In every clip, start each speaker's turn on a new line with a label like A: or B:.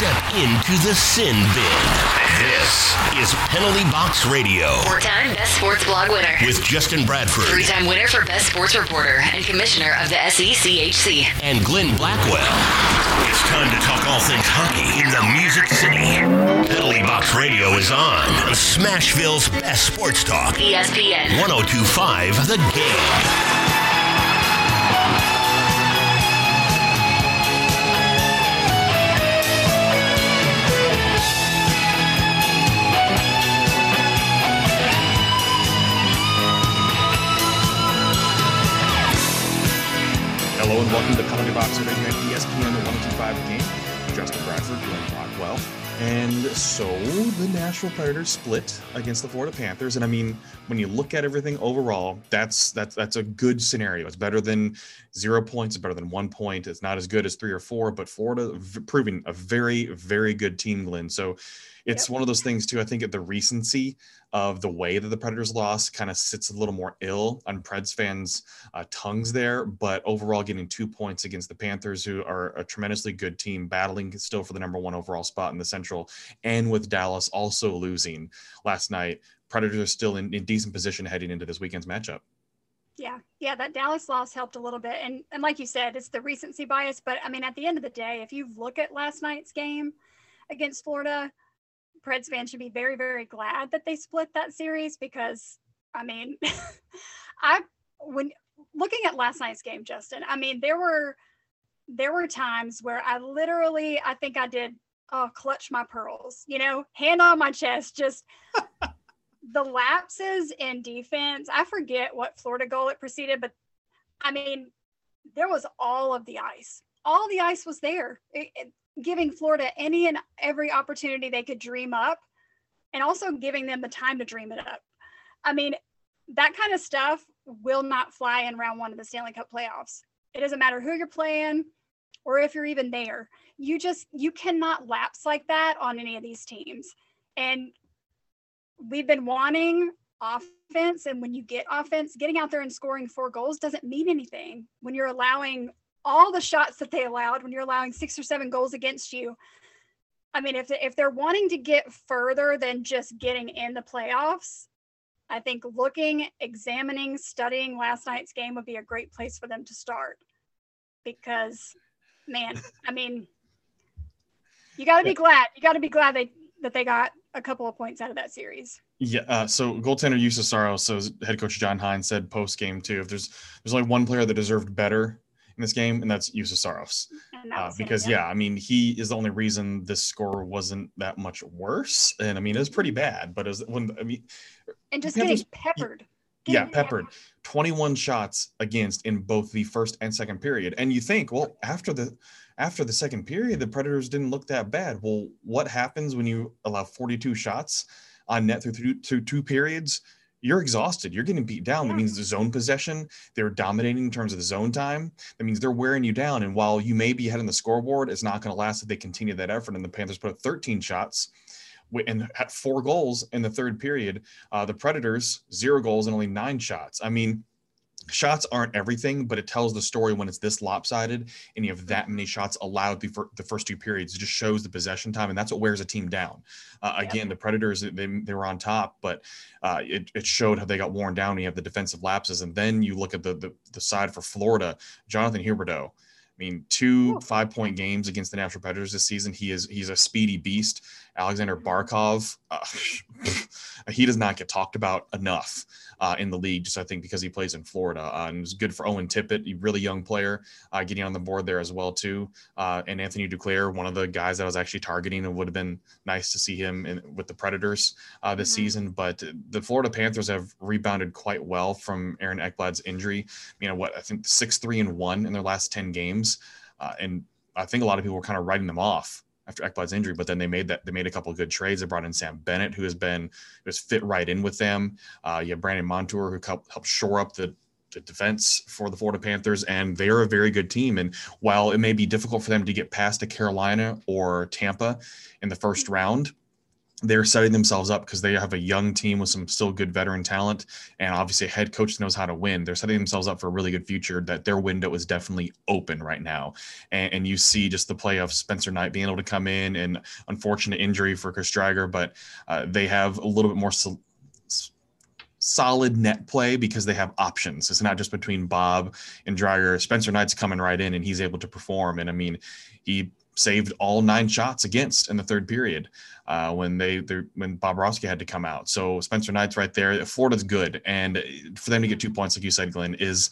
A: Step into the sin bin. This is Penalty Box Radio
B: Four-time Best Sports Blog winner.
A: with Justin Bradford
B: Three-time winner for Best Sports Reporter and Commissioner of the SECHC.
A: and Glenn Blackwell. It's time to talk all things hockey in the Music City. Penalty Box Radio is on Smashville's best sports talk.
B: ESPN.
A: 1025 The Game.
C: Hello and welcome to Penalty Box at ESPN 1025 The Game. Justin Bradford, Glenn Blackwell. And so the Nashville Predators split against the Florida Panthers. And I mean, when you look at everything overall, that's that's that's a good scenario. It's better than zero points, it's better than one point. It's not as good as three or four, but Florida v- proving a very, very good team, Glenn. So it's one of those things too. I think at the recency of the way that the Predators lost kind of sits a little more ill on Preds fans' uh, tongues there. But overall, getting two points against the Panthers, who are a tremendously good team, battling still for the number one overall spot in the Central, and with Dallas also losing last night, Predators are still in, in decent position heading into this weekend's matchup.
D: Yeah, yeah, that Dallas loss helped a little bit, and and like you said, it's the recency bias. But I mean, at the end of the day, if you look at last night's game against Florida, Preds fans should be very, very glad that they split that series because, I mean, I when looking at last night's game, Justin, I mean, there were there were times where I literally, I think I did, oh, clutch my pearls, you know, hand on my chest, just the lapses in defense. I forget what Florida goal it preceded, but I mean, there was all of the ice. All the ice was there, it- it- giving Florida any and every opportunity they could dream up, and also giving them the time to dream it up. I mean, that kind of stuff will not fly in round one of the Stanley Cup playoffs. It doesn't matter who you're playing or if you're even there. You just you cannot lapse like that on any of these teams. And we've been wanting offense and when you get offense getting out there and scoring four goals doesn't mean anything when you're allowing all the shots that they allowed when you're allowing six or seven goals against you i mean if, if they're wanting to get further than just getting in the playoffs i think looking examining studying last night's game would be a great place for them to start because man i mean you got to be glad you got to be glad they that they got a couple of points out of that series
C: Yeah. Uh, so goaltender Juuse Saros, so head coach John Hynes said post game too. If there's there's only one player that deserved better in this game, and that's Saros.
D: that
C: Uh,
D: was him,
C: because yeah, I mean he is the only reason this score wasn't that much worse, and I mean it was pretty bad. But it was when I mean
D: and just
C: Panthers-
D: getting peppered.
C: yeah,
D: Getting
C: peppered. 21 shots against in both the first and second period. And you think, well, after the after the second period, the Predators didn't look that bad. Well, what happens when you allow 42 shots on net through through, through two periods? You're exhausted. You're getting beat down. That means the zone possession, they're dominating in terms of the zone time. That means they're wearing you down. And while you may be ahead on the scoreboard, it's not going to last if they continue that effort. And the Panthers put up 13 shots and had four goals in the third period. Uh, the Predators, zero goals and only nine shots. I mean, shots aren't everything, but it tells the story when it's this lopsided and you have that many shots allowed the, the first two periods. It just shows the possession time, and that's what wears a team down. Uh. Again, the Predators, they, they were on top, but uh, it, it showed how they got worn down. You have the defensive lapses, and then you look at the, the, the side for Florida, Jonathan Huberdeau. I mean, two five point games against the Nashville Predators this season. He is he's a speedy beast. Alexander Barkov, uh, he does not get talked about enough uh, in the league, just I think because he plays in Florida. Uh, and it's good for Owen Tippett, a really young player, uh, getting on the board there as well too. Uh, and Anthony Duclair, one of the guys that I was actually targeting, it would have been nice to see him in, with the Predators uh, this
D: Mhm.
C: season. But the Florida Panthers have rebounded quite well from Aaron Ekblad's injury. You know what? I think six three and one in their last ten games, uh, and I think a lot of people were kind of writing them off after Ekblad's injury, but then they made that they made a couple of good trades. They brought in Sam Bennett, who has been who has fit right in with them. Uh, you have Brandon Montour, who helped shore up the defense for the Florida Panthers, and they are a very good team. And while it may be difficult for them to get past a Carolina or Tampa in the first round, they're setting themselves up because they have a young team with some still good veteran talent and obviously a head coach knows how to win. They're setting themselves up for a really good future that their window is definitely open right now. And, and you see just the play of Spencer Knight being able to come in and unfortunate injury for Chris Driedger, but uh, they have a little bit more sol- solid net play because they have options. It's not just between Bob and Driedger. Spencer Knight's coming right in and he's able to perform. And I mean, he saved all nine shots against in the third period uh, when they when Bobrovsky had to come out. So Spencer Knight's right there. Florida's good, and for them to get two points, like you said, Glenn, is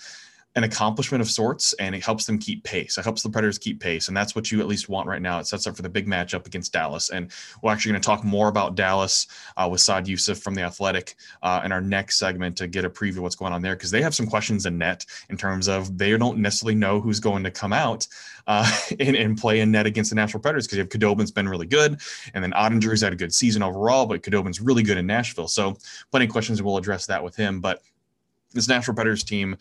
C: an accomplishment of sorts and it helps them keep pace. It helps the Predators keep pace. And that's what you at least want right now. It sets up for the big matchup against Dallas. And we're actually going to talk more about Dallas uh, with Saad Yousuf from The Athletic uh, in our next segment to get a preview of what's going on there because they have some questions in net in terms of they don't necessarily know who's going to come out uh, and, and, play in net against the Nashville Predators because you have Khudobin's been really good. And then Oettinger's had a good season overall, but Khudobin's really good in Nashville. So plenty of questions. We'll address that with him. But this Nashville Predators team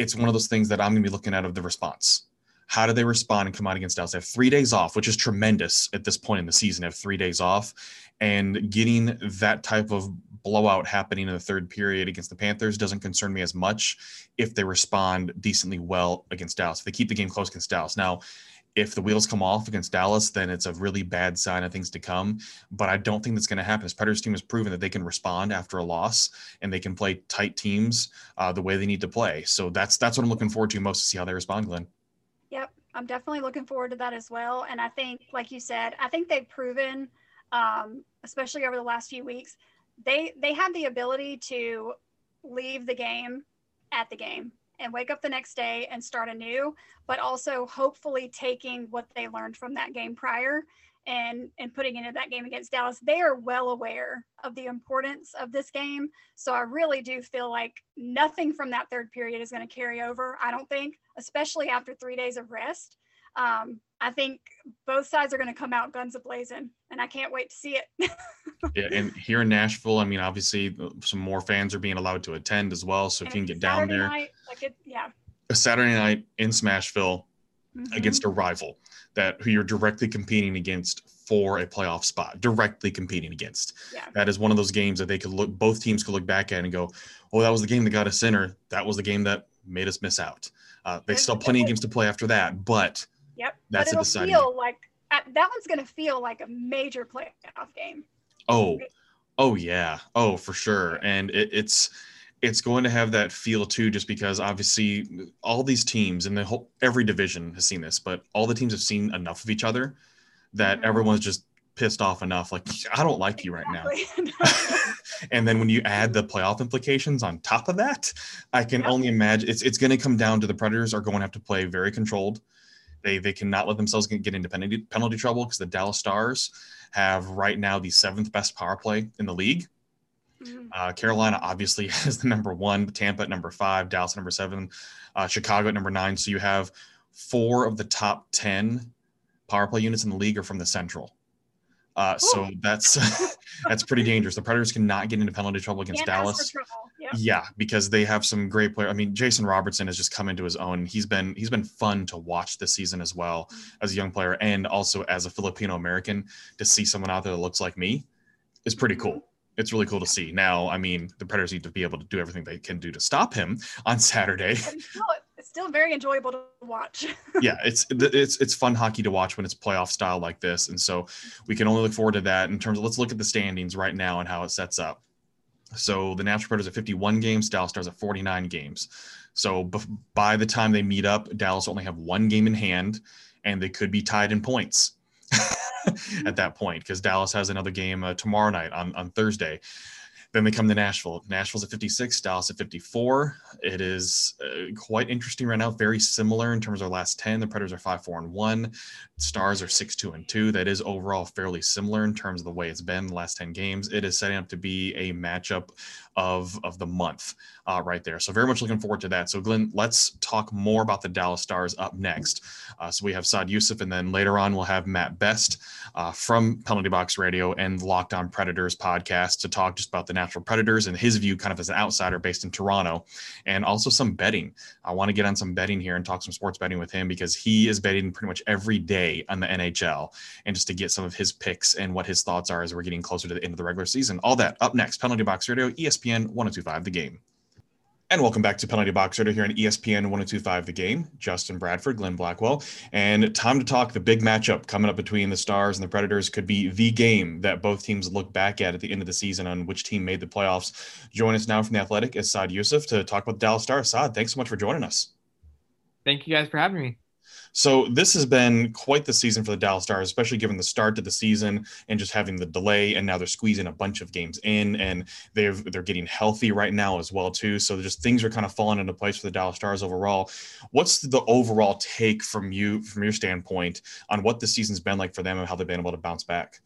C: it's one of those things that I'm going to be looking at of the response. How do they respond and come out against Dallas? They have three days off, which is tremendous at this point in the season. They have three days off, and getting that type of blowout happening in the third period against the Panthers doesn't concern me as much if they respond decently well against Dallas. If they keep the game close against Dallas. Now, if the wheels come off against Dallas, then it's a really bad sign of things to come. But I don't think that's going to happen. This Predators team has proven that they can respond after a loss and they can play tight teams uh, the way they need to play. So that's that's what I'm looking forward to most to see how they respond, Glenn.
D: Yep, I'm definitely looking forward to that as well. And I think, like you said, I think they've proven, um, especially over the last few weeks, they they have the ability to leave the game at the game and wake up the next day and start anew, but also hopefully taking what they learned from that game prior and and putting into that game against Dallas. They are well aware of the importance of this game. So I really do feel like nothing from that third period is going to carry over. I don't think, especially after three days of rest. Um, I think both sides are going to come out guns a blazing, and I can't wait to see it.
C: yeah, and here in Nashville, I mean, obviously, uh, some more fans are being allowed to attend as well. So and if you can get Saturday down there,
D: night, like it, yeah,
C: a Saturday night in Smashville mm-hmm. against a rival that who you're directly competing against for a playoff spot, directly competing against. Yeah. That is one of those games that they could look, both teams could look back at and go, "Oh, that was the game that got us in, or that was the game that made us miss out." Uh, they still plenty of games to play after that, but
D: Yep. That's but it'll feel like uh, that one's going to feel like a major playoff game.
C: Oh, oh yeah, oh for sure, and it, it's it's going to have that feel too, just because obviously all these teams and the whole every division has seen this, but all the teams have seen enough of each other that mm-hmm. everyone's just pissed off enough. Like I don't like you right now. and then when you add the playoff implications on top of that, I can yep. only imagine it's it's going to come down to the Predators are going to have to play very controlled. They they cannot let themselves get, get into penalty penalty trouble because the Dallas Stars have right now the seventh best power play in the league. Mm-hmm. Uh, Carolina obviously has the number one, Tampa at number five, Dallas number seven, uh, Chicago at number nine. So you have four of the top ten power play units in the league are from the Central. Uh, so that's that's pretty dangerous. The Predators cannot get into penalty trouble against Can't Dallas. Yep. Yeah, because they have some great players. I mean, Jason Robertson has just come into his own. He's been he's been fun to watch this season as well mm-hmm. as a young player and also as a Filipino American to see someone out there that looks like me is pretty mm-hmm. cool. It's really cool to see. Now, I mean, the Predators need to be able to do everything they can do to stop him on Saturday
D: still very enjoyable to watch.
C: yeah, it's it's it's fun hockey to watch when it's playoff style like this, and so we can only look forward to that. In terms of let's look at the standings right now and how it sets up. So the Nashville Predators at 51 games, Dallas Stars at 49 games. So b- by the time they meet up, Dallas only have one game in hand, and they could be tied in points at that point because Dallas has another game uh, tomorrow night on on Thursday. Then they come to Nashville. Nashville's at 56, Dallas at 54. It is uh, quite interesting right now. Very similar in terms of our last 10. The Predators are 5 4 and 1. Stars are 6 2 and 2. That is overall fairly similar in terms of the way it's been the last 10 games. It is setting up to be a matchup of, of the month uh, right there. So, very much looking forward to that. So, Glenn, let's talk more about the Dallas Stars up next. Uh, so, we have Saad Yousuf, and then later on, we'll have Matt Best uh, from Penalty Box Radio and Locked On Predators podcast to talk just about the Nashville Predators and his view kind of as an outsider based in Toronto, and also some betting. I want to get on some betting here and talk some sports betting with him because he is betting pretty much every day on the NHL and just to get some of his picks and what his thoughts are as we're getting closer to the end of the regular season. All that up next. Penalty Box Radio, ESPN 1025 The Game. And welcome back to Penalty Box Radio here on ESPN 1025 The Game. Justin Bradford, Glenn Blackwell. And time to talk the big matchup coming up between the Stars and the Predators could be the game that both teams look back at at the end of the season on which team made the playoffs. Join us now from The Athletic is Saad Yousuf to talk about the Dallas Stars. Saad, thanks so much for joining us.
E: Thank you guys for having me.
C: So this has been quite the season for the Dallas Stars, especially given the start to the season and just having the delay. And now they're squeezing a bunch of games in, and they've they're getting healthy right now as well too. So just things are kind of falling into place for the Dallas Stars overall. What's the overall take from you, from your standpoint, on what the season's been like for them and how they've been able to bounce back?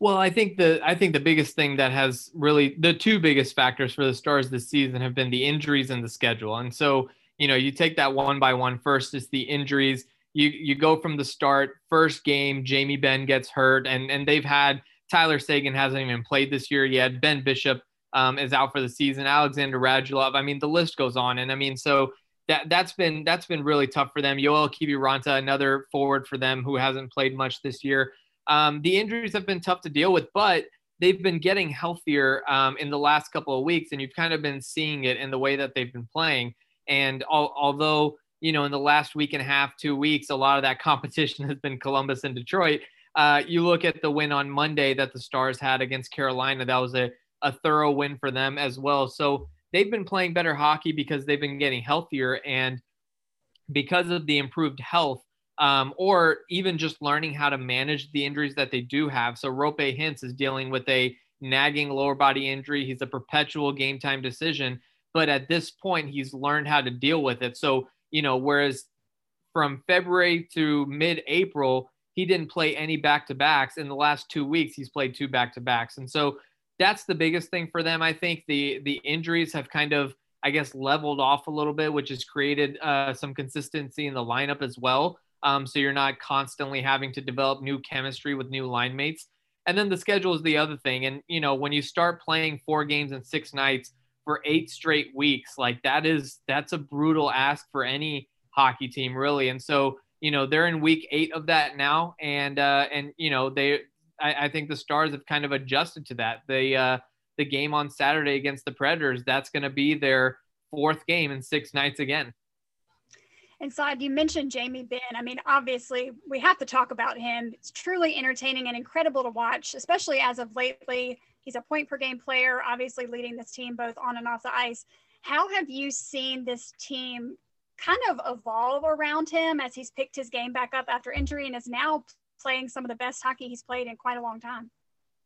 E: Well, I think the I think the biggest thing that has really the two biggest factors for the Stars this season have been the injuries and the schedule. And so you know, you take that one by one first, is the injuries. You you go from the start. First game, Jamie Benn gets hurt, and and they've had Tyler Seguin hasn't even played this year yet. Ben Bishop um, is out for the season. Alexander Radulov. I mean, the list goes on, and I mean, so that that's been that's been really tough for them. Joel Kiviranta, another forward for them who hasn't played much this year. Um, the injuries have been tough to deal with, but they've been getting healthier um, in the last couple of weeks, and you've kind of been seeing it in the way that they've been playing. And al- although, you know, in the last week and a half, two weeks, a lot of that competition has been Columbus and Detroit. Uh, you look at the win on Monday that the Stars had against Carolina, that was a, a thorough win for them as well. So they've been playing better hockey because they've been getting healthier. And because of the improved health, um, or even just learning how to manage the injuries that they do have. So Roope Hintz is dealing with a nagging lower body injury. He's a perpetual game time decision but at this point he's learned how to deal with it. So you know whereas from february to mid-april he didn't play any back-to-backs. In the last two weeks he's played two back-to-backs. And so that's the biggest thing for them. I think the the injuries have kind of i guess leveled off a little bit which has created uh, some consistency in the lineup as well. Um, so you're not constantly having to develop new chemistry with new line mates. And then the schedule is the other thing. And you know when you start playing four games in six nights for eight straight weeks. Like that is that's a brutal ask for any hockey team, really. And so you know they're in week eight of that now, and uh, and you know they I, I think the Stars have kind of adjusted to that. The uh, the game on Saturday against the Predators that's going to be their fourth game in six nights again.
D: And Saad, you mentioned Jamie Benn. I mean, obviously, we have to talk about him. It's truly entertaining and incredible to watch, especially as of lately. He's a point per game player, obviously leading this team both on and off the ice. How have you seen this team kind of evolve around him as he's picked his game back up after injury and is now playing some of the best hockey he's played in quite a long time?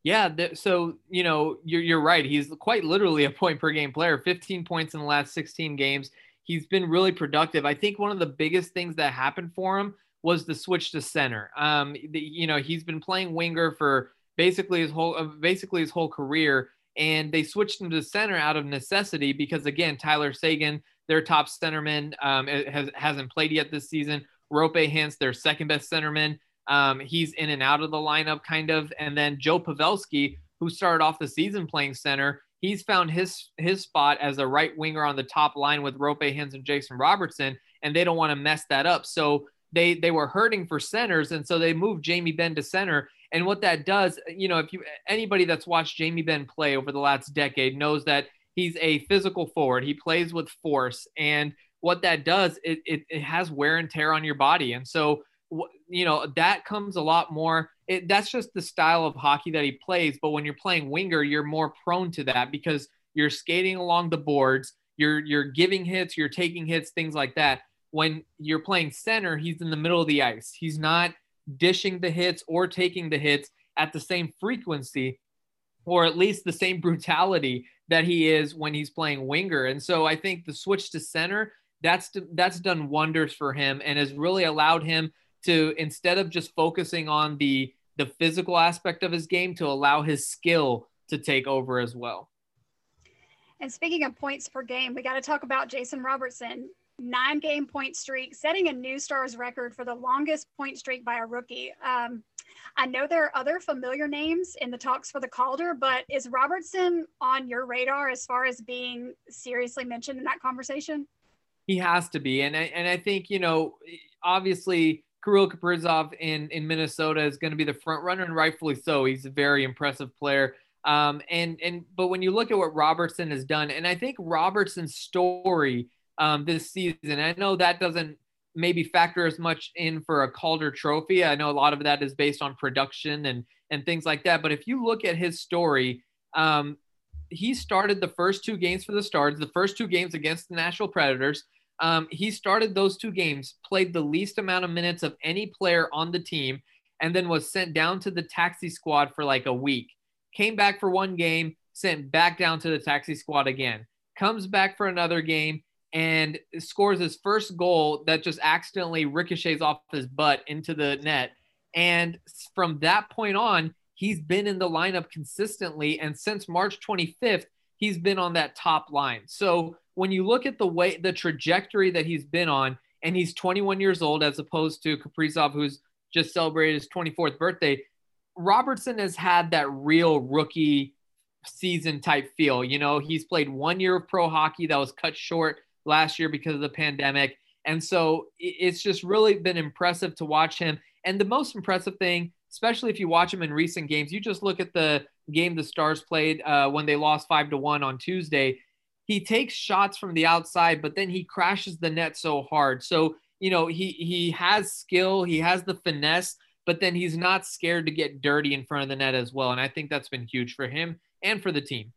E: Yeah, th- so you know you're you're right. He's quite literally a point per game player. 15 points in the last 16 games. He's been really productive. I think one of the biggest things that happened for him was the switch to center. Um, the, you know, he's been playing winger for basically his whole uh, basically his whole career. And they switched him to center out of necessity because again, Tyler Seguin, their top centerman, um, has hasn't played yet this season. Roope Hintz, their second best centerman, um, he's in and out of the lineup kind of. And then Joe Pavelski, who started off the season playing center, he's found his his spot as a right winger on the top line with Roope Hintz and Jason Robertson, and they don't want to mess that up. So they they were hurting for centers, and so they moved Jamie Benn to center. And what that does, you know, if you anybody that's watched Jamie Benn play over the last decade knows that he's a physical forward. He plays with force, and what that does, it it, it has wear and tear on your body, and so you know that comes a lot more. It, that's just the style of hockey that he plays. But when you're playing winger, you're more prone to that because you're skating along the boards, you're you're giving hits, you're taking hits, things like that. When you're playing center, he's in the middle of the ice. He's not dishing the hits or taking the hits at the same frequency or at least the same brutality that he is when he's playing winger. And so I think the switch to center that's that's done wonders for him and has really allowed him to instead of just focusing on the the physical aspect of his game to allow his skill to take over as well.
D: And speaking of points per game, we got to talk about Jason Robertson nine game point streak, setting a new Stars record for the longest point streak by a rookie. Um, I know there are other familiar names in the talks for the Calder, but is Robertson on your radar as far as being seriously mentioned in that conversation?
E: He has to be, and I, and I think you know, obviously. Kirill Kaprizov in, in Minnesota is going to be the front runner, and rightfully so. He's a very impressive player. Um, and and but when you look at what Robertson has done, and I think Robertson's story um, this season, I know that doesn't maybe factor as much in for a Calder Trophy. I know a lot of that is based on production and and things like that. But if you look at his story, um, he started the first two games for the Stars, the first two games against the Nashville Predators. Um, he started those two games, played the least amount of minutes of any player on the team, and then was sent down to the taxi squad for like a week. Came back for one game, sent back down to the taxi squad again. Comes back for another game, and scores his first goal that just accidentally ricochets off his butt into the net. And from that point on, he's been in the lineup consistently. And since March 25th, he's been on that top line. So when you look at the way, the trajectory that he's been on, and he's 21 years old as opposed to Kaprizov, who's just celebrated his 24th birthday, Robertson has had that real rookie season type feel. You know, he's played one year of pro hockey that was cut short last year because of the pandemic. And so it's just really been impressive to watch him. And the most impressive thing, especially if you watch him in recent games, you just look at the game the Stars played uh, when they lost five to one on Tuesday. He takes shots from the outside, but then he crashes the net so hard. So you know he he has skill, he has the finesse, but then he's not scared to get dirty in front of the net as well. And I think that's been huge for him and for the team.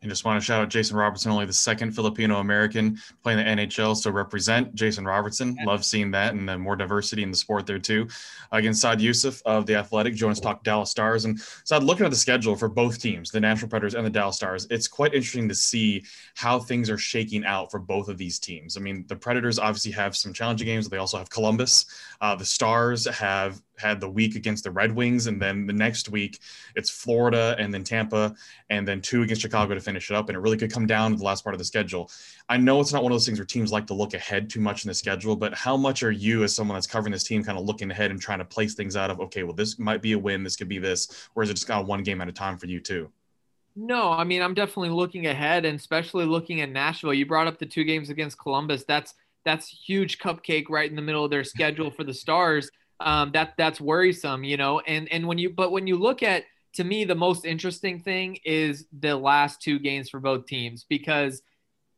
C: And just want to shout out Jason Robertson, only the second Filipino American playing the NHL. So represent Jason Robertson. Yeah. Love seeing that and the more diversity in the sport there too. Against Saad Yousuf of the Athletic, Jonas talk Dallas Stars. And Saad, looking at the schedule for both teams, the Nashville Predators and the Dallas Stars, it's quite interesting to see how things are shaking out for both of these teams. I mean, the Predators obviously have some challenging games, but they also have Columbus. Uh, the Stars have had the week against the Red Wings, and then the next week it's Florida and then Tampa, and then two against Chicago to finish it up. And it really could come down to the last part of the schedule. I know it's not one of those things where teams like to look ahead too much in the schedule, but how much are you, as someone that's covering this team, kind of looking ahead and trying to place things out of, okay, well, this might be a win, this could be this, or is it just kind of one game at a time for you too?
E: No, I mean, I'm definitely looking ahead and especially looking at Nashville. You brought up the two games against Columbus. That's that's huge cupcake right in the middle of their schedule for the Stars um, that that's worrisome, you know. And and when you but when you look at to me the most interesting thing is the last two games for both teams because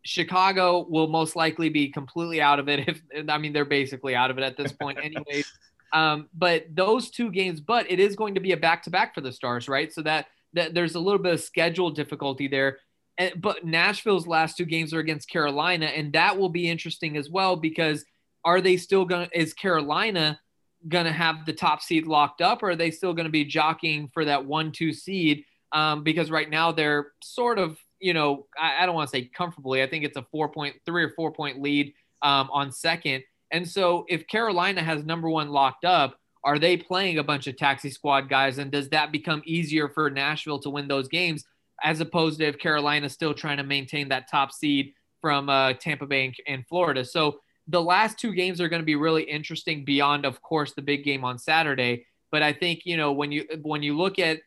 E: Chicago will most likely be completely out of it. If I mean they're basically out of it at this point, anyways. Um, but those two games, but it is going to be a back to back for the Stars, right? So that that there's a little bit of schedule difficulty there. And, but Nashville's last two games are against Carolina, and that will be interesting as well because are they still going? to Is Carolina going to have the top seed locked up, or are they still going to be jockeying for that one two seed? Um, because right now they're sort of, you know, I, I don't want to say comfortably. I think it's a four point three or four point lead um, on second. And so if Carolina has number one locked up, are they playing a bunch of taxi squad guys? And does that become easier for Nashville to win those games as opposed to if Carolina still trying to maintain that top seed from uh, Tampa Bay and, and Florida? So the last two games are going to be really interesting beyond of course the big game on Saturday. But I think you know when you when you look at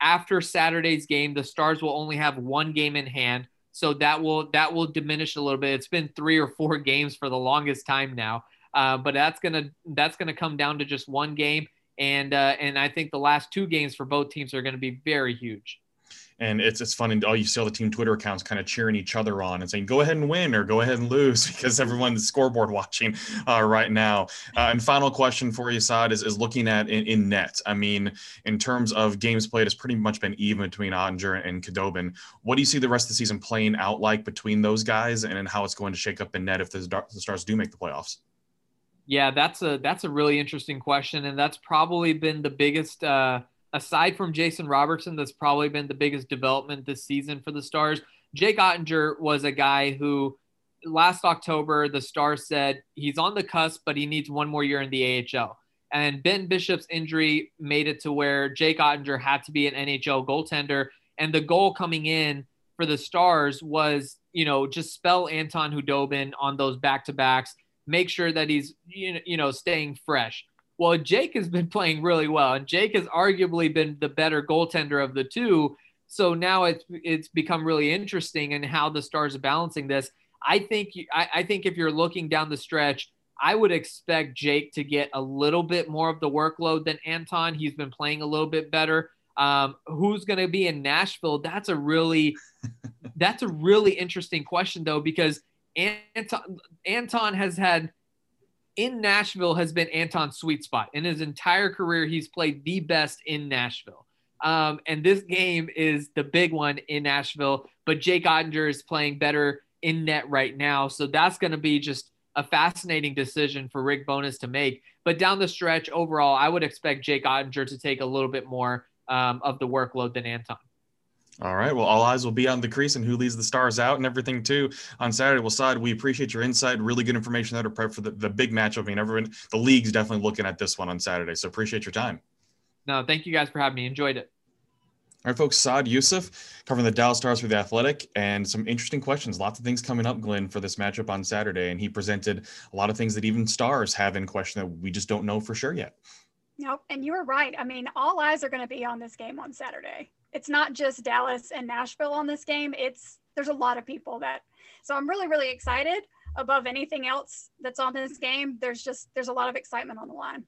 E: after Saturday's game the Stars will only have one game in hand. So that will that will diminish a little bit. It's been 3 or 4 games for the longest time now. Uh, but that's going to that's to come down to just one game. And uh, and I think the last two games for both teams are going to be very huge
C: and it's it's fun and all you see all the team twitter accounts kind of cheering each other on and saying go ahead and win or go ahead and lose because everyone's scoreboard watching uh, right now. Uh, and final question for you Saad is, is looking at in, in, net. I mean in terms of games played it's pretty much been even between Oettinger and Khudobin. what do you see the rest of the season playing out like between those guys and, and how it's going to shake up in net if the, the stars do make the playoffs?
E: Yeah that's a that's a really interesting question and that's probably been the biggest uh aside from Jason Robertson, that's probably been the biggest development this season for the Stars. Jake Oettinger was a guy who last October the Stars said he's on the cusp, but he needs one more year in the AHL. And Ben Bishop's injury made it to where Jake Oettinger had to be an NHL goaltender. And the goal coming in for the Stars was, you know, just spell Anton Khudobin on those back to backs, make sure that he's, you know, staying fresh. Well, Jake has been playing really well, and Jake has arguably been the better goaltender of the two. So now it's it's become really interesting in how the Stars are balancing this. I think I, I think if you're looking down the stretch, I would expect Jake to get a little bit more of the workload than Anton. He's been playing a little bit better. Um, who's going to be in Nashville? That's a really that's a really interesting question though because Anton Anton has had in Nashville has been Anton's sweet spot. In his entire career, he's played the best in Nashville. Um, and this game is the big one in Nashville, but Jake Oettinger is playing better in net right now. So that's going to be just a fascinating decision for Rick Bowness to make. But down the stretch, overall, I would expect Jake Oettinger to take a little bit more um, of the workload than Anton.
C: All right. Well, all eyes will be on the crease and who leads the stars out and everything too on Saturday. Well, Saad, we appreciate your insight. Really good information there to prep for the, the big matchup. I mean, everyone, the league's definitely looking at this one on Saturday. So appreciate your time.
E: No, thank you guys for having me. Enjoyed it.
C: All right, folks. Saad Yousuf covering the Dallas Stars for the Athletic, and some interesting questions. Lots of things coming up, Glenn, for this matchup on Saturday. And he presented a lot of things that even stars have in question that we just don't know for sure yet.
D: Nope. And you were right. I mean, all eyes are going to be on this game on Saturday it's not just Dallas and Nashville on this game. It's there's a lot of people that so I'm really really excited above anything else that's on this game. There's just there's a lot of excitement on the line.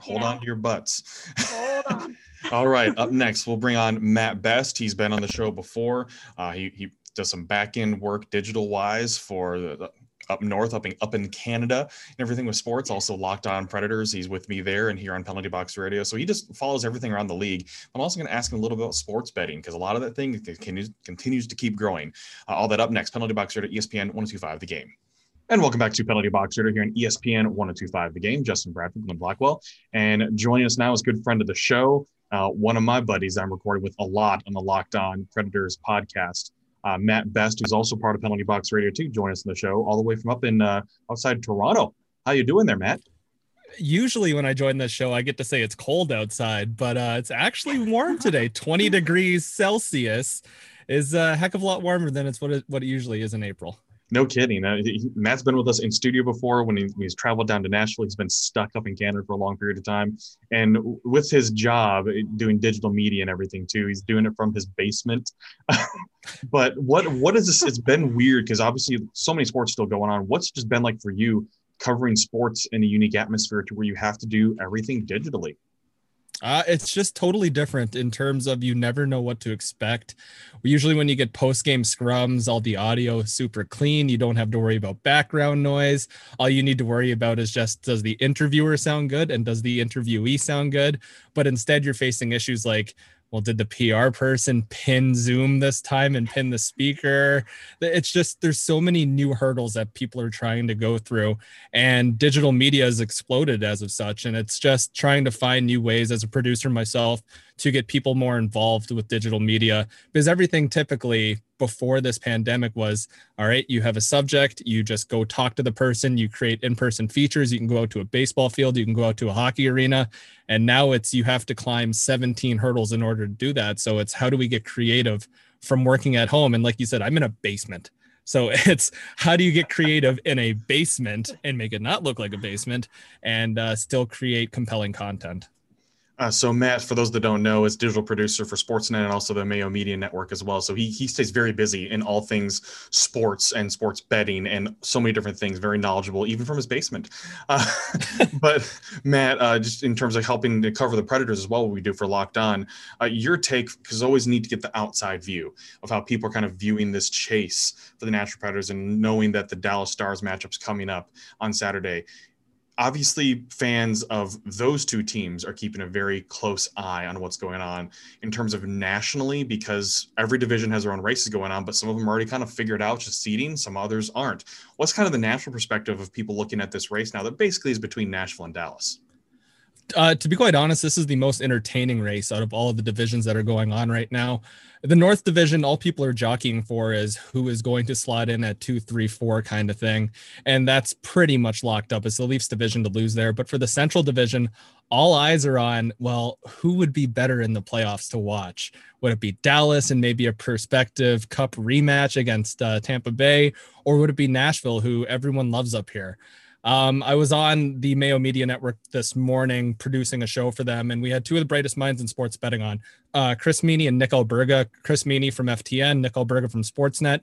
C: Hold on to your butts.
D: Hold on.
C: All right. Up next, we'll bring on Matt Best. He's been on the show before. Uh, he, he does some back end work digital wise for the, up north, up in, up in Canada, and everything with sports. Also, Locked On Predators. He's with me there and here on Penalty Box Radio. So he just follows everything around the league. I'm also going to ask him a little bit about sports betting because a lot of that thing continues, continues to keep growing. Uh, all that up next. Penalty Box Radio, ESPN 1025, the game. And welcome back to Penalty Box Radio here on ESPN 1025, the game. Justin Bradford, Glenn Blackwell. And joining us now is a good friend of the show, uh, one of my buddies I'm recording with a lot on the Locked On Predators podcast uh, Matt Best, who's also part of Penalty Box Radio too, join us in the show all the way from up in uh, outside Toronto. How you doing there, Matt?
F: Usually when I join this show, I get to say it's cold outside, but uh, it's actually warm today. 20 degrees Celsius is a heck of a lot warmer than it's what it, what it usually is in April.
C: No kidding. Uh, he, Matt's been with us in studio before when, he, when he's traveled down to Nashville. He's been stuck up in Canada for a long period of time. And with his job eh, doing digital media and everything too, he's doing it from his basement. but what what is this? It's been weird because obviously so many sports still going on. What's just been like for you covering sports in a unique atmosphere to where you have to do everything digitally?
F: Uh, it's just totally different in terms of you never know what to expect. Usually, when you get post game scrums, all the audio is super clean. You don't have to worry about background noise. All you need to worry about is just does the interviewer sound good and does the interviewee sound good? But instead, you're facing issues like well, did the PR person pin Zoom this time and pin the speaker? It's just there's so many new hurdles that people are trying to go through, and digital media has exploded as of such. And it's just trying to find new ways as a producer myself to get people more involved with digital media because everything typically before this pandemic was all right you have a subject you just go talk to the person you create in-person features you can go out to a baseball field you can go out to a hockey arena and now it's you have to climb 17 hurdles in order to do that. So it's how do we get creative from working at home? And like you said i'm in a basement. So it's how do you get creative in a basement and make it not look like a basement and uh, still create compelling content
C: uh, so Matt, for those that don't know, is digital producer for Sportsnet and also the Mayo Media Network as well. So he he stays very busy in all things sports and sports betting and so many different things. Very knowledgeable, even from his basement. Uh, but Matt, uh, just in terms of helping to cover the Predators as well, what we do for Locked On, uh, your take because always need to get the outside view of how people are kind of viewing this chase for the Nashville Predators and knowing that the Dallas Stars matchup's coming up on Saturday obviously fans of those two teams are keeping a very close eye on what's going on in terms of nationally because every division has their own races going on but some of them are already kind of figured out just seeding some others aren't. What's kind of the national perspective of people looking at this race now that basically is between nashville and dallas
F: uh, to be quite honest, this is the most entertaining race out of all of the divisions that are going on right now. The North Division, all people are jockeying for is who is going to slot in at two, three, four kind of thing. And that's pretty much locked up. It's the Leafs division to lose there. But for the Central Division, all eyes are on, well, who would be better in the playoffs to watch? Would it be Dallas and maybe a perspective cup rematch against uh, Tampa Bay? Or would it be Nashville, who everyone loves up here? Um, I was on the Mayo Media Network this morning producing a show for them, and we had two of the brightest minds in sports betting on uh, Chris Meaney and Nick Alberga. Chris Meaney from FTN, Nick Alberga from Sportsnet.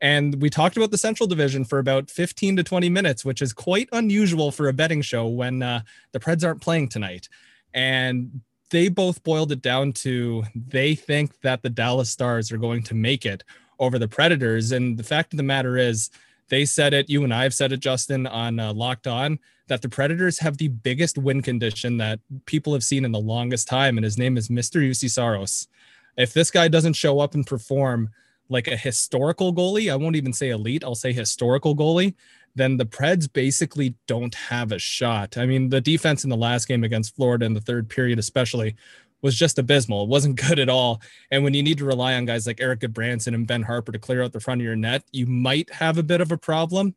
F: And we talked about the Central Division for about 15 to 20 minutes, which is quite unusual for a betting show when uh, the Preds aren't playing tonight. And they both boiled it down to they think that the Dallas Stars are going to make it over the Predators. And the fact of the matter is, they said it. You and I have said it, Justin, on uh, Locked On, that the Predators have the biggest win condition that people have seen in the longest time, and his name is Mr. Juuse Saros. If this guy doesn't show up and perform like a historical goalie, I won't even say elite, I'll say historical goalie, then the Preds basically don't have a shot. I mean, the defense in the last game against Florida in the third period, especially, was just abysmal. It wasn't good at all. And when you need to rely on guys like Erik Gudbranson and Ben Harper to clear out the front of your net, you might have a bit of a problem.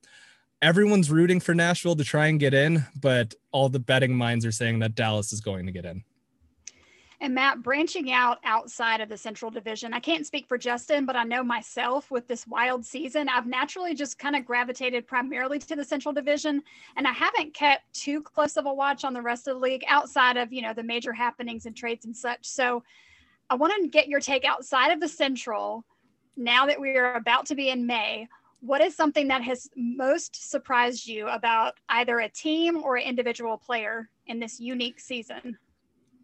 F: Everyone's rooting for Nashville to try and get in, but all the betting minds are saying that Dallas is going to get in.
D: And Matt, branching out outside of the Central Division, I can't speak for Justin, but I know myself with this wild season, I've naturally just kind of gravitated primarily to the Central Division, and I haven't kept too close of a watch on the rest of the league outside of you know the major happenings and trades and such. So, I want to get your take outside of the Central. Now that we are about to be in May, what is something that has most surprised you about either a team or an individual player in this unique season?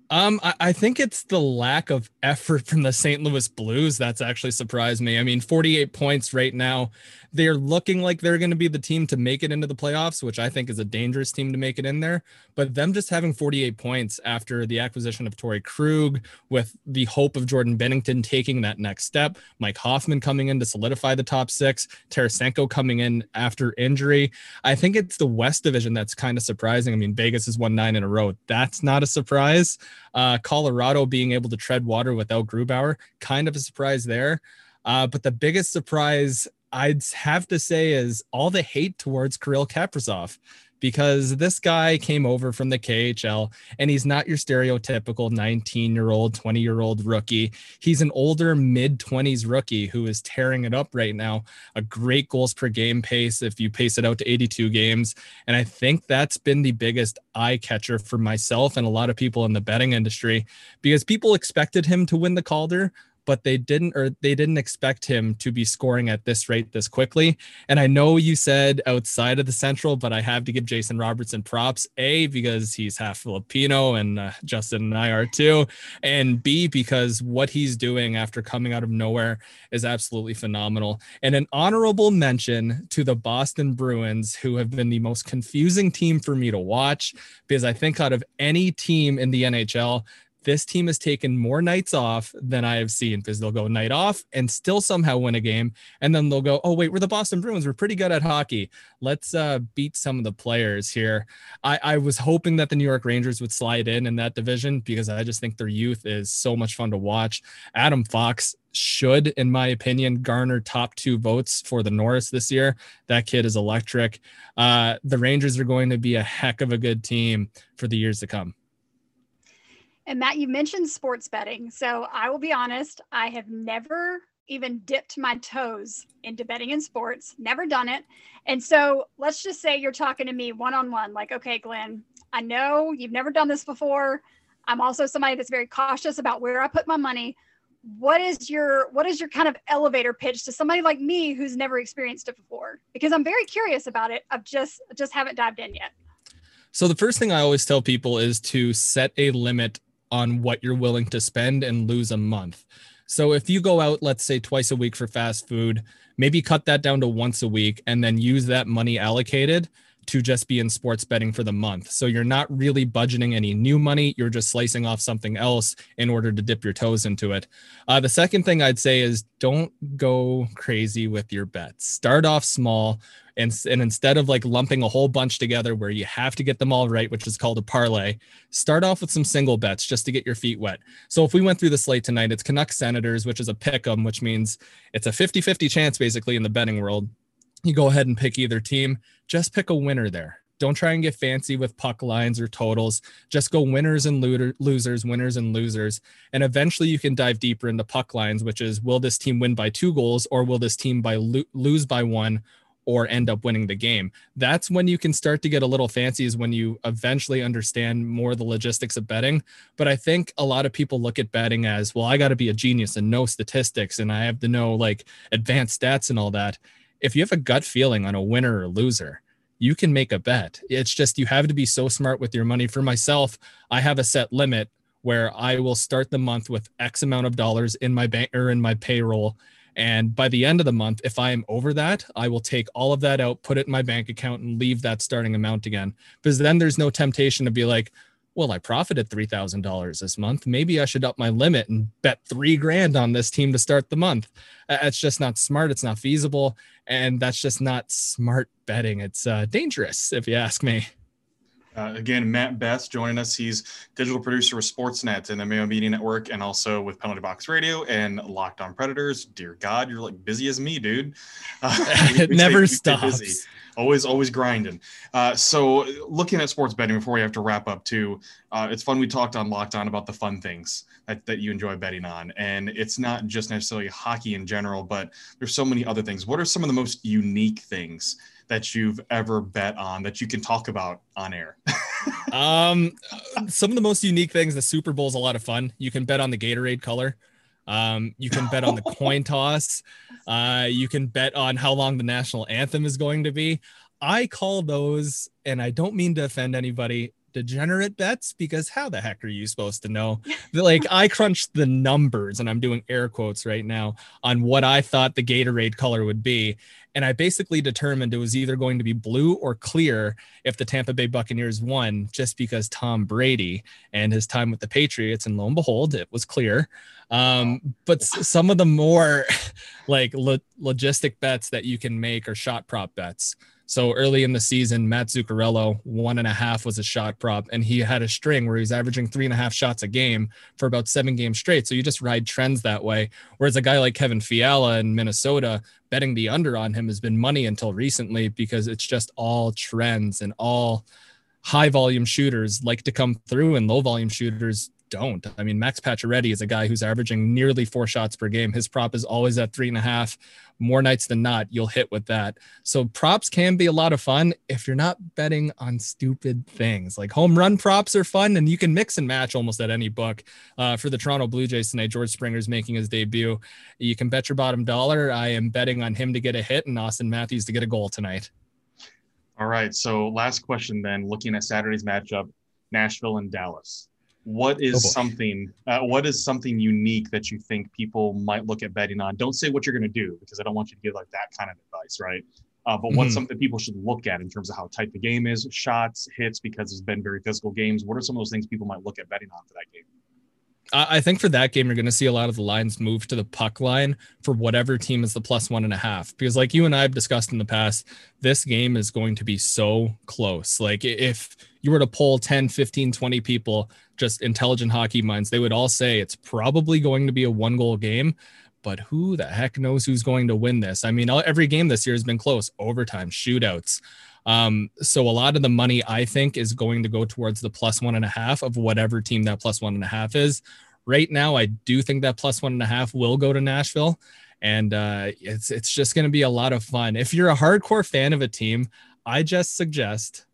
F: Um, I, I, think it's the lack of effort from the St. Louis Blues that's actually surprised me. I mean, 48 points right now. They're looking like they're going to be the team to make it into the playoffs, which I think is a dangerous team to make it in there. But them just having 48 points after the acquisition of Torey Krug, with the hope of Jordan Binnington taking that next step, Mike Hoffman coming in to solidify the top six, Tarasenko coming in after injury. I think it's the West Division that's kind of surprising. I mean, Vegas has won nine in a row. That's not a surprise. Uh, Colorado being able to tread water without Grubauer, kind of a surprise there. Uh, but the biggest surprise I'd have to say is all the hate towards Kirill Kaprizov because this guy came over from the KHL and he's not your stereotypical 19 year old, 20 year old rookie. He's an older mid 20s rookie who is tearing it up right now. A great goals per game pace if you pace it out to 82 games. And I think that's been the biggest eye catcher for myself and a lot of people in the betting industry because people expected him to win the Calder but they didn't or they didn't expect him to be scoring at this rate this quickly. And I know you said outside of the central, but I have to give Jason Robertson props. A because he's half Filipino and uh, Justin and I are too, and B because what he's doing after coming out of nowhere is absolutely phenomenal. And an honorable mention to the Boston Bruins who have been the most confusing team for me to watch because I think out of any team in the NHL, this team has taken more nights off than I have seen because they'll go night off and still somehow win a game. And then they'll go, oh, wait, we're the Boston Bruins. We're pretty good at hockey. Let's uh, beat some of the players here. I, I was hoping that the New York Rangers would slide in in that division because I just think their youth is so much fun to watch. Adam Fox should, in my opinion, garner top two votes for the Norris this year. That kid is electric. Uh, the Rangers are going to be a heck of a good team for the years to come.
D: And Matt, you mentioned sports betting. So I will be honest, I have never even dipped my toes into betting in sports, never done it. And so let's just say you're talking to me one on one, like, okay, Glenn, I know you've never done this before. I'm also somebody that's very cautious about where I put my money. What is your what is your kind of elevator pitch to somebody like me who's never experienced it before? Because I'm very curious about it. I've just just haven't dived in yet.
F: So the first thing I always tell people is to set a limit on what you're willing to spend and lose a month. So if you go out, let's say twice a week for fast food, maybe cut that down to once a week and then use that money allocated to just be in sports betting for the month. So you're not really budgeting any new money. You're just slicing off something else in order to dip your toes into it. Uh, the second thing I'd say is don't go crazy with your bets. Start off small. And, and instead of like lumping a whole bunch together where you have to get them all right, which is called a parlay, start off with some single bets just to get your feet wet. So if we went through the slate tonight, it's Canucks Senators, which is a pick 'em, which means it's a 50 50 chance basically in the betting world you go ahead and pick either team. Just pick a winner there. Don't try and get fancy with puck lines or totals. Just go winners and losers, winners and losers. And eventually you can dive deeper into puck lines, which is will this team win by two goals or will this team by lo- lose by one or end up winning the game. That's when you can start to get a little fancy, is when you eventually understand more the logistics of betting. But I think a lot of people look at betting as, well, I got to be a genius and know statistics and I have to know like advanced stats and all that. If you have a gut feeling on a winner or loser, you can make a bet. It's just you have to be so smart with your money. For myself, I have a set limit where I will start the month with X amount of dollars in my bank or in my payroll and by the end of the month, if I am over that, I will take all of that out, put it in my bank account, and leave that starting amount again. Because then there's no temptation to be like, well, I profited $3,000 this month. Maybe I should up my limit and bet three grand on this team to start the month. It's just not smart. It's not feasible. And that's just not smart betting. It's uh, dangerous, if you ask me.
C: Uh, again, Matt Best joining us. He's digital producer with Sportsnet and the Mayo Media Network, and also with Penalty Box Radio and Locked On Predators. Dear God, you're like busy as me, dude.
F: Uh, it never stops.
C: Always, always grinding. Uh, so, looking at sports betting before we have to wrap up, too, uh, it's fun. We talked on Locked On about the fun things that, that you enjoy betting on, and it's not just necessarily hockey in general, but there's so many other things. What are some of the most unique things? That you've ever bet on that you can talk about on air?
F: um, some of the most unique things. The Super Bowl is a lot of fun. You can bet on the Gatorade color. Um, you can bet on the coin toss. Uh, you can bet on how long the national anthem is going to be. I call those, and I don't mean to offend anybody, degenerate bets because how the heck are you supposed to know? like I crunched the numbers and I'm doing air quotes right now on what I thought the Gatorade color would be. And I basically determined it was either going to be blue or clear if the Tampa Bay Buccaneers won, just because Tom Brady and his time with the Patriots. And lo and behold, it was clear. Um, but some of the more like lo- logistic bets that you can make are shot prop bets. So early in the season, Matt Zuccarello, one and a half was a shot prop, and he had a string where he's averaging three and a half shots a game for about seven games straight. So you just ride trends that way. Whereas a guy like Kevin Fiala in Minnesota, betting the under on him has been money until recently because it's just all trends and all high volume shooters like to come through and low volume shooters don't. I mean, Max Pacioretty is a guy who's averaging nearly four shots per game. His prop is always at three and a half. More nights than not, you'll hit with that. So props can be a lot of fun if you're not betting on stupid things. Like home run props are fun, and you can mix and match almost at any book. Uh, for the Toronto Blue Jays tonight, George Springer's making his debut. You can bet your bottom dollar. I am betting on him to get a hit and Auston Matthews to get a goal tonight.
C: All right. So last question then, looking at Saturday's matchup, Nashville and Dallas what is oh something uh, what is something unique that you think people might look at betting on don't say what you're going to do because i don't want you to give like that kind of advice right uh, but what's mm-hmm. something people should look at in terms of how tight the game is shots hits because it's been very physical games what are some of those things people might look at betting on for that game
F: I think for that game, you're going to see a lot of the lines move to the puck line for whatever team is the plus one and a half. Because, like you and I have discussed in the past, this game is going to be so close. Like, if you were to poll 10, 15, 20 people, just intelligent hockey minds, they would all say it's probably going to be a one goal game. But who the heck knows who's going to win this? I mean, every game this year has been close overtime, shootouts. Um, so a lot of the money I think is going to go towards the plus one and a half of whatever team that plus one and a half is. Right now, I do think that plus one and a half will go to Nashville, and uh, it's it's just going to be a lot of fun. If you're a hardcore fan of a team, I just suggest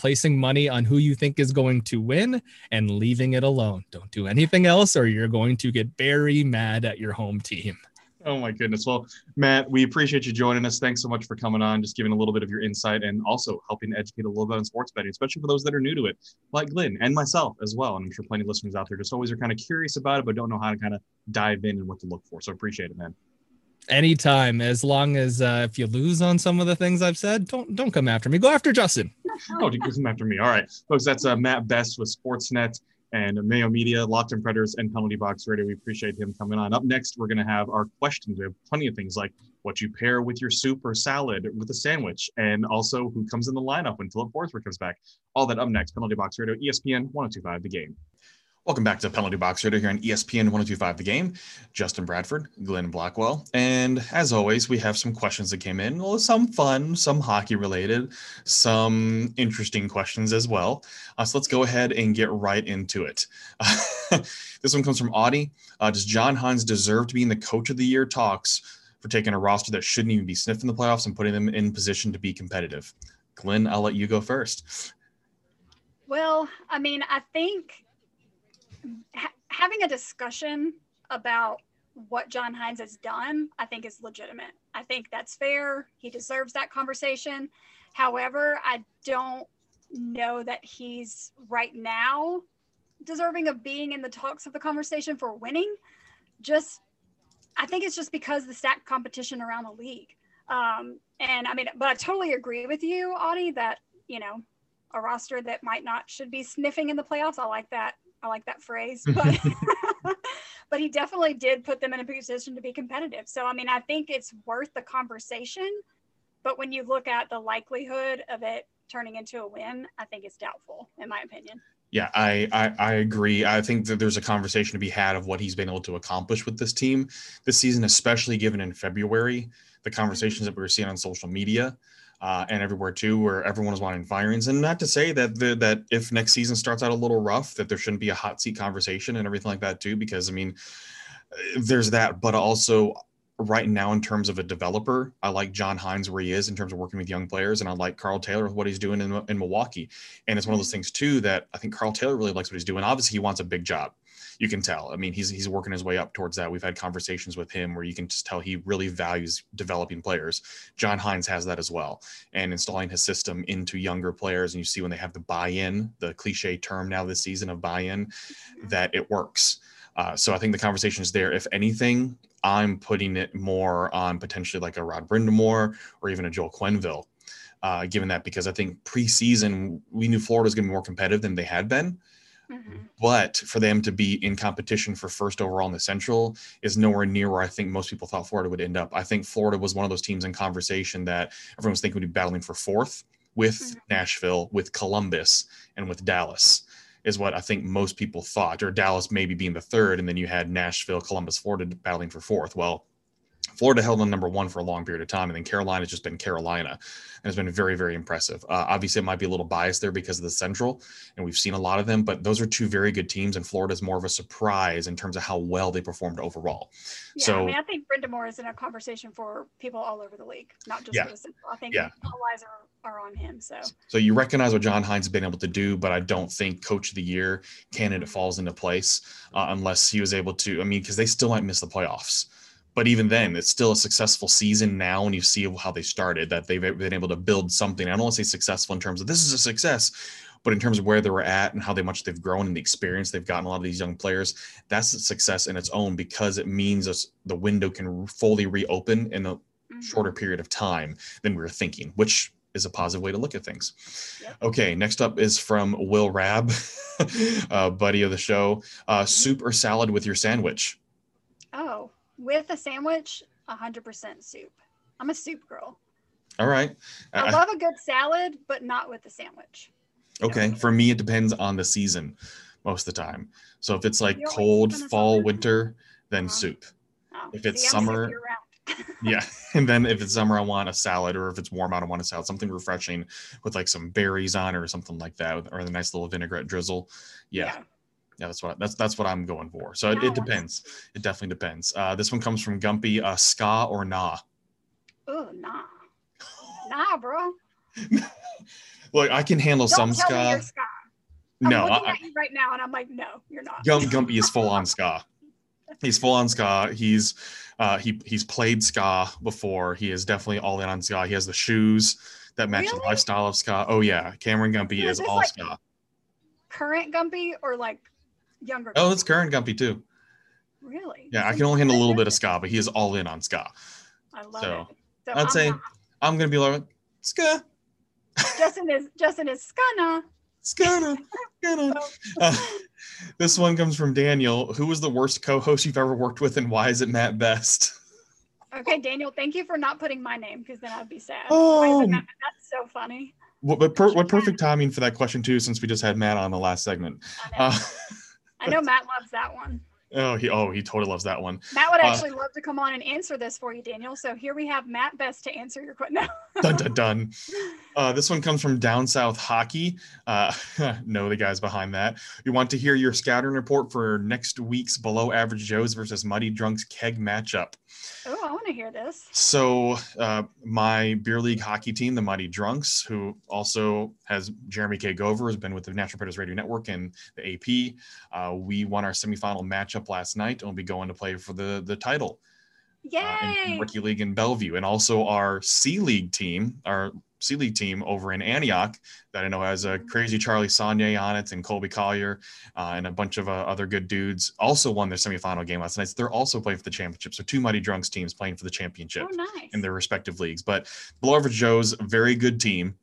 F: placing money on who you think is going to win and leaving it alone. Don't do anything else, or you're going to get very mad at your home team.
C: Oh my goodness. Well, Matt, we appreciate you joining us. Thanks so much for coming on, just giving a little bit of your insight and also helping educate a little bit on sports betting, especially for those that are new to it, like Glenn and myself as well. And I'm sure plenty of listeners out there just always are kind of curious about it, but don't know how to kind of dive in and what to look for. So appreciate it, man.
F: Anytime, as long as uh, if you lose on some of the things I've said, don't don't come after me. Go after Justin.
C: oh, you come after me. All right, folks. That's uh, Matt Best with Sportsnet and Mayo Media, Locked On Predators, and Penalty Box Radio. We appreciate him coming on. Up next, we're going to have our questions. We have plenty of things like what you pair with your soup or salad with a sandwich, and also who comes in the lineup when Filip Forsberg comes back. All that up next. Penalty Box Radio, ESPN 1025 The Game. Welcome back to Penalty Box Radio here on ESPN 1025 The Game. Justin Bradford, Glenn Blackwell. And as always, we have some questions that came in. Well, some fun, some hockey related, some interesting questions as well. Uh, so let's go ahead and get right into it. this one comes from Audie. Uh, does John Hynes deserve to be in the Coach of the Year talks for taking a roster that shouldn't even be sniffing the playoffs and putting them in position to be competitive. Glenn, I'll let you go first.
D: Well, I mean, I think ha- having a discussion about what John Hynes has done, I think is legitimate. I think that's fair. He deserves that conversation. However, I don't know that he's right now deserving of being in the talks of the conversation for winning. Just, I think it's just because the stack competition around the league. Um, and I mean, but I totally agree with you, Audie, that, you know, a roster that might not should be sniffing in the playoffs. I like that. I like that phrase, but but he definitely did put them in a position to be competitive. So I mean, I think it's worth the conversation. But when you look at the likelihood of it turning into a win, I think it's doubtful, in my opinion.
C: Yeah, I, I, I agree. I think that there's a conversation to be had of what he's been able to accomplish with this team this season, especially given in February the conversations mm-hmm. that we were seeing on social media uh, and everywhere too, where everyone is wanting firings. And not to say that the, that if next season starts out a little rough, that there shouldn't be a hot seat conversation and everything like that too, because I mean, there's that, but also right now in terms of a developer. I like John Hynes where he is in terms of working with young players, and I like Karl Taylor with what he's doing in, in Milwaukee. And it's one of those mm-hmm. things too that I think Karl Taylor really likes what he's doing. Obviously, he wants a big job. You can tell. I mean, he's he's working his way up towards that. We've had conversations with him where you can just tell he really values developing players. John Hynes has that as well, and installing his system into younger players. And you see when they have the buy-in, the cliche term now this season of buy-in, mm-hmm. that it works. Uh, so I think the conversation is there. If anything, I'm putting it more on potentially like a Rod Brind'Amour or even a Joel Quenneville, uh, given that because I think preseason we knew Florida was going to be more competitive than they had been. Mm-hmm. But for them to be in competition for first overall in the Central is nowhere near where I think most people thought Florida would end up. I think Florida was one of those teams in conversation that everyone was thinking would be battling for fourth with mm-hmm. Nashville, with Columbus, and with Dallas is what I think most people thought, or Dallas maybe being the third, and then you had Nashville, Columbus, Florida battling for fourth. Well, Florida held on number one for a long period of time, and then Carolina has just been Carolina, and it's been very, very impressive. Uh, obviously, it might be a little biased there because of the Central, and we've seen a lot of them, but those are two very good teams, and Florida is more of a surprise in terms of how well they performed overall.
D: Yeah, so, I mean, I think Brind'Amour is in a conversation for people all over the league, not just yeah, for the Central. I think yeah. all eyes are, are on him. So,
C: so you recognize what John Hynes has been able to do, but I don't think Coach of the Year candidate falls into place uh, unless he was able to. I mean, because they still might miss the playoffs but even then, it's still a successful season now. And you see how they started, that they've been able to build something. I don't want to say successful in terms of this is a success, but in terms of where they were at and how they much they've grown and the experience they've gotten a lot of these young players, that's a success in its own because it means the window can fully reopen in a mm-hmm. shorter period of time than we were thinking, which is a positive way to look at things. Yep. Okay, next up is from Will Rab, uh, buddy of the show. Uh, mm-hmm. soup or salad with your sandwich?
D: Oh, with a sandwich, 100% soup. I'm a soup girl.
C: All right.
D: I, I love a good salad, but not with a sandwich.
C: Okay. For me, it depends on the season most of the time. So if it's like cold fall, winter, then uh-huh. soup. Oh, if it's see, summer, yeah. And then if it's summer, I want a salad, or if it's warm out, I want a salad, something refreshing with like some berries on or something like that, or a nice little vinaigrette drizzle. Yeah. yeah yeah, that's what that's that's what I'm going for. So it, it depends. It definitely depends. Uh, this one comes from Gumpy. Uh, ska or nah?
D: Oh nah, nah, bro.
C: Look, I can handle
D: Don't
C: some ska.
D: ska. I'm no, looking I, at you right now, and I'm like, no, you're not.
C: Gump, Gumpy is full on ska. He's full on ska. He's uh, he he's played ska before. He is definitely all in on ska. He has the shoes that match really? the lifestyle of ska. Oh yeah, Cameron Gumpy is, is all like ska.
D: Current Gumpy or like younger.
C: Oh, it's current Gumpy too.
D: Really?
C: Yeah, I can only handle a little bit of ska, but he is all in on ska.
D: I love so, it.
C: So I'd I'm say not. I'm gonna be like ska.
D: Justin is Justin is skana.
C: Skana. Skana. Uh, this one comes from Daniel. Who was the worst co-host you've ever worked with, and why is it Matt Best?
D: Okay, Daniel. Thank you for not putting my name because then I'd be sad. Oh, that's so funny.
C: What, but per, what perfect timing for that question too, since we just had Matt on the last segment.
D: Uh, I know Matt loves that one.
C: Oh, he oh he totally loves that one.
D: Matt would uh, actually uh, love to come on and answer this for you, Daniel. So here we have Matt Best to answer your question.
C: No. dun dun dun. Uh, this one comes from Down South Hockey. Uh, know the guys behind that. You want to hear your scouting report for next week's Below Average Joes versus Muddy Drunks keg matchup.
D: Oh, I want to to hear this.
C: So, uh, my beer league hockey team, the Muddy Drunks, who also has Jeremy K. Gover, has been with the Nashville Predators Radio Network and the AP. Uh, we won our semifinal matchup last night and we'll be going to play for the the title.
D: Yay!
C: uh, in, in Rookie League in Bellevue, and also our C League team, our C League team over in Antioch, that I know has a crazy Charlie Saunier on it, and Colby Collier, uh, and a bunch of uh, other good dudes, also won their semifinal game last night. So they're also playing for the championship. So two Mighty Drunks teams playing for the championship
D: oh, nice.
C: in their respective leagues. But Below Average Joe's very good team.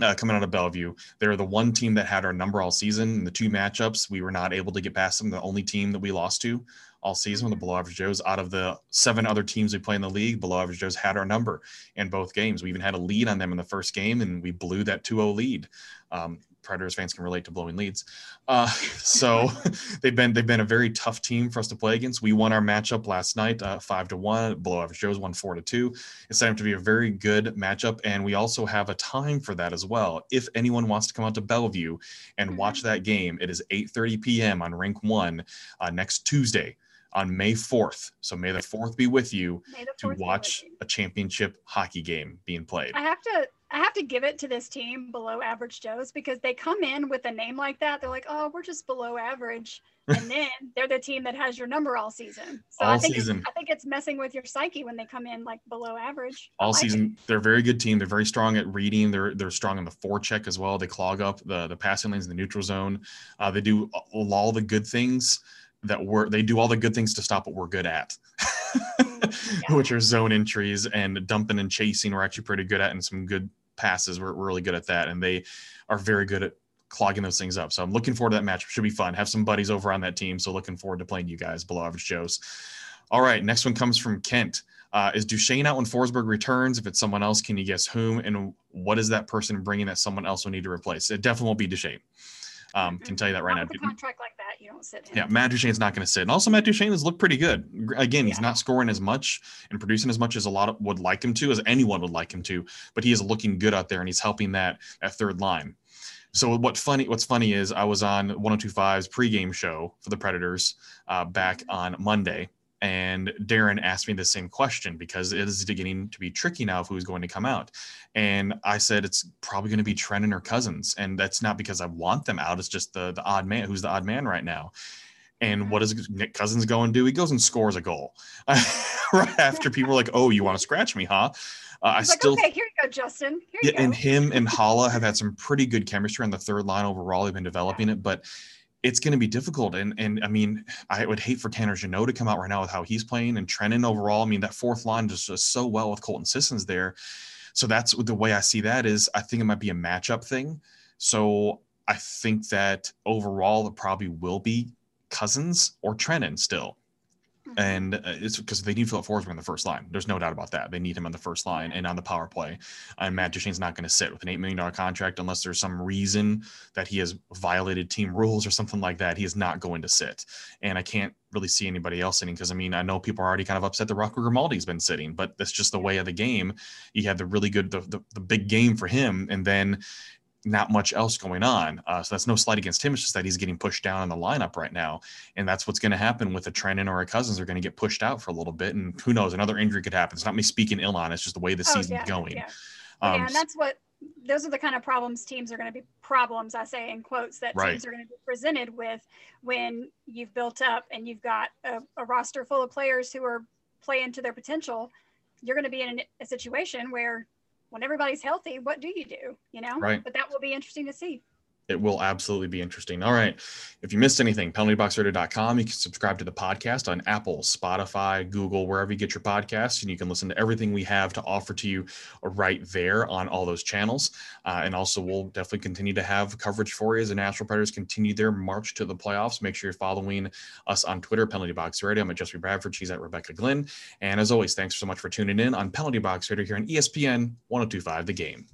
C: Uh, coming out of Bellevue, they're the one team that had our number all season. In the two matchups, we were not able to get past them. The only team that we lost to all season, were the Below Average Joes. Out of the seven other teams we play in the league, Below Average Joes had our number in both games. We even had a lead on them in the first game, and we blew that 2-0 lead. Um, Predators fans can relate to blowing leads. Uh, so they've been they've been a very tough team for us to play against. We won our matchup last night, uh, five to one. Below average Joe's won four to two. It's set up to be a very good matchup, and we also have a time for that as well. If anyone wants to come out to Bellevue and watch that game, it is 8:30 p.m. on Rink One uh, next Tuesday on May 4th. So may the 4th be with you to
D: fourth be with
C: watch a championship hockey game being played.
D: I have to I have to give it to this team below average Joes because they come in with a name like that. They're like, oh, we're just below average. And then they're the team that has your number all season. So I
C: All
D: think
C: season.
D: It's, I think it's messing with your psyche when they come in like below average.
C: All
D: like it.
C: season. They're a very good team. They're very strong at reading. They're they're strong in the forecheck as well. They clog up the the passing lanes in the neutral zone. Uh, they do all the good things that we're. They do all the good things to stop what we're good at,
D: yeah.
C: which are zone entries and dumping and chasing. We're actually pretty good at, and some good passes. We're, we're really good at that, and they are very good at clogging those things up. So I'm looking forward to that match. Should be fun. Have some buddies over on that team. So looking forward to playing you guys, below average Joes. All right, next one comes from Kent. Uh, is Duchene out when Forsberg returns? If it's someone else, can you guess whom? And what is that person bringing that someone else will need to replace? It definitely won't be Duchene. Um, can tell you that right
D: Not
C: now.
D: contract like you don't sit him.
C: Yeah, Matt Duchene's not going to sit. And also, Matt Duchene has looked pretty good. Again, he's
D: Yeah.
C: not scoring as much and producing as much as a lot of would like him to, as anyone would like him to, but he is looking good out there and he's helping that, that third line. So what funny what's funny is I was on 1025's pregame show for the Predators uh, back on Monday, and Darren asked me the same question because it is getting to be tricky now of who's going to come out. And I said it's probably going to be Trent and her Cousins, and that's not because I want them out. It's just the the odd man who's the odd man right now. And what does Nick Cousins go and do? He goes and scores a goal right after people are like, "Oh, you want to scratch me, huh?" Uh, I
D: like,
C: still
D: okay, here you go, Justin. Here
C: yeah,
D: go.
C: and him and Haula have had some pretty good chemistry on the third line overall. They've been developing it, but it's going to be difficult. And and I mean, I would hate for Tanner Jeannot to come out right now with how he's playing and Trenin overall. I mean, that fourth line just does so well with Colton Sissons there. So that's the way I see that is I think it might be a matchup thing. So I think that overall it probably will be Cousins or Trenin still. And uh, it's because they need Filip Forsberg on the first line. There's no doubt about that. They need him on the first line and on the power play. And Matt Duchene's not going to sit with an eight million dollar contract unless there's some reason that he has violated team rules or something like that. He is not going to sit. And I can't really see anybody else sitting because I mean I know people are already kind of upset that Rocco Grimaldi's been sitting, but that's just the way of the game. You had the really good the, the, the big game for him, and then not much else going on. Uh, so that's no slight against him. It's just that he's getting pushed down in the lineup right now. And that's what's going to happen with a Trenin or a Cousins. They're going to get pushed out for a little bit. And who knows, another injury could happen. It's not me speaking ill on it. It's just the way the
D: Oh,
C: season's
D: yeah,
C: going.
D: Yeah.
C: Um,
D: yeah, and that's what those are the kind of problems teams are going to be problems I say in quotes that
C: Right.
D: teams are going to be presented with when you've built up and you've got a, a roster full of players who are playing to their potential. You're going to be in a situation where when everybody's healthy, what do you do? You know,
C: Right.
D: But that will be interesting to see.
C: It will absolutely be interesting. All right. If you missed anything, penaltyboxradio.com. You can subscribe to the podcast on Apple, Spotify, Google, wherever you get your podcasts, and you can listen to everything we have to offer to you right there on all those channels. Uh, and also, we'll definitely continue to have coverage for you as the Nashville Predators continue their march to the playoffs. Make sure you're following us on Twitter, Penalty Box Radio. I'm at Jesse Bradford. She's at Rebecca Glenn. And as always, thanks so much for tuning in on Penalty Box Radio here on ESPN 1025 The Game.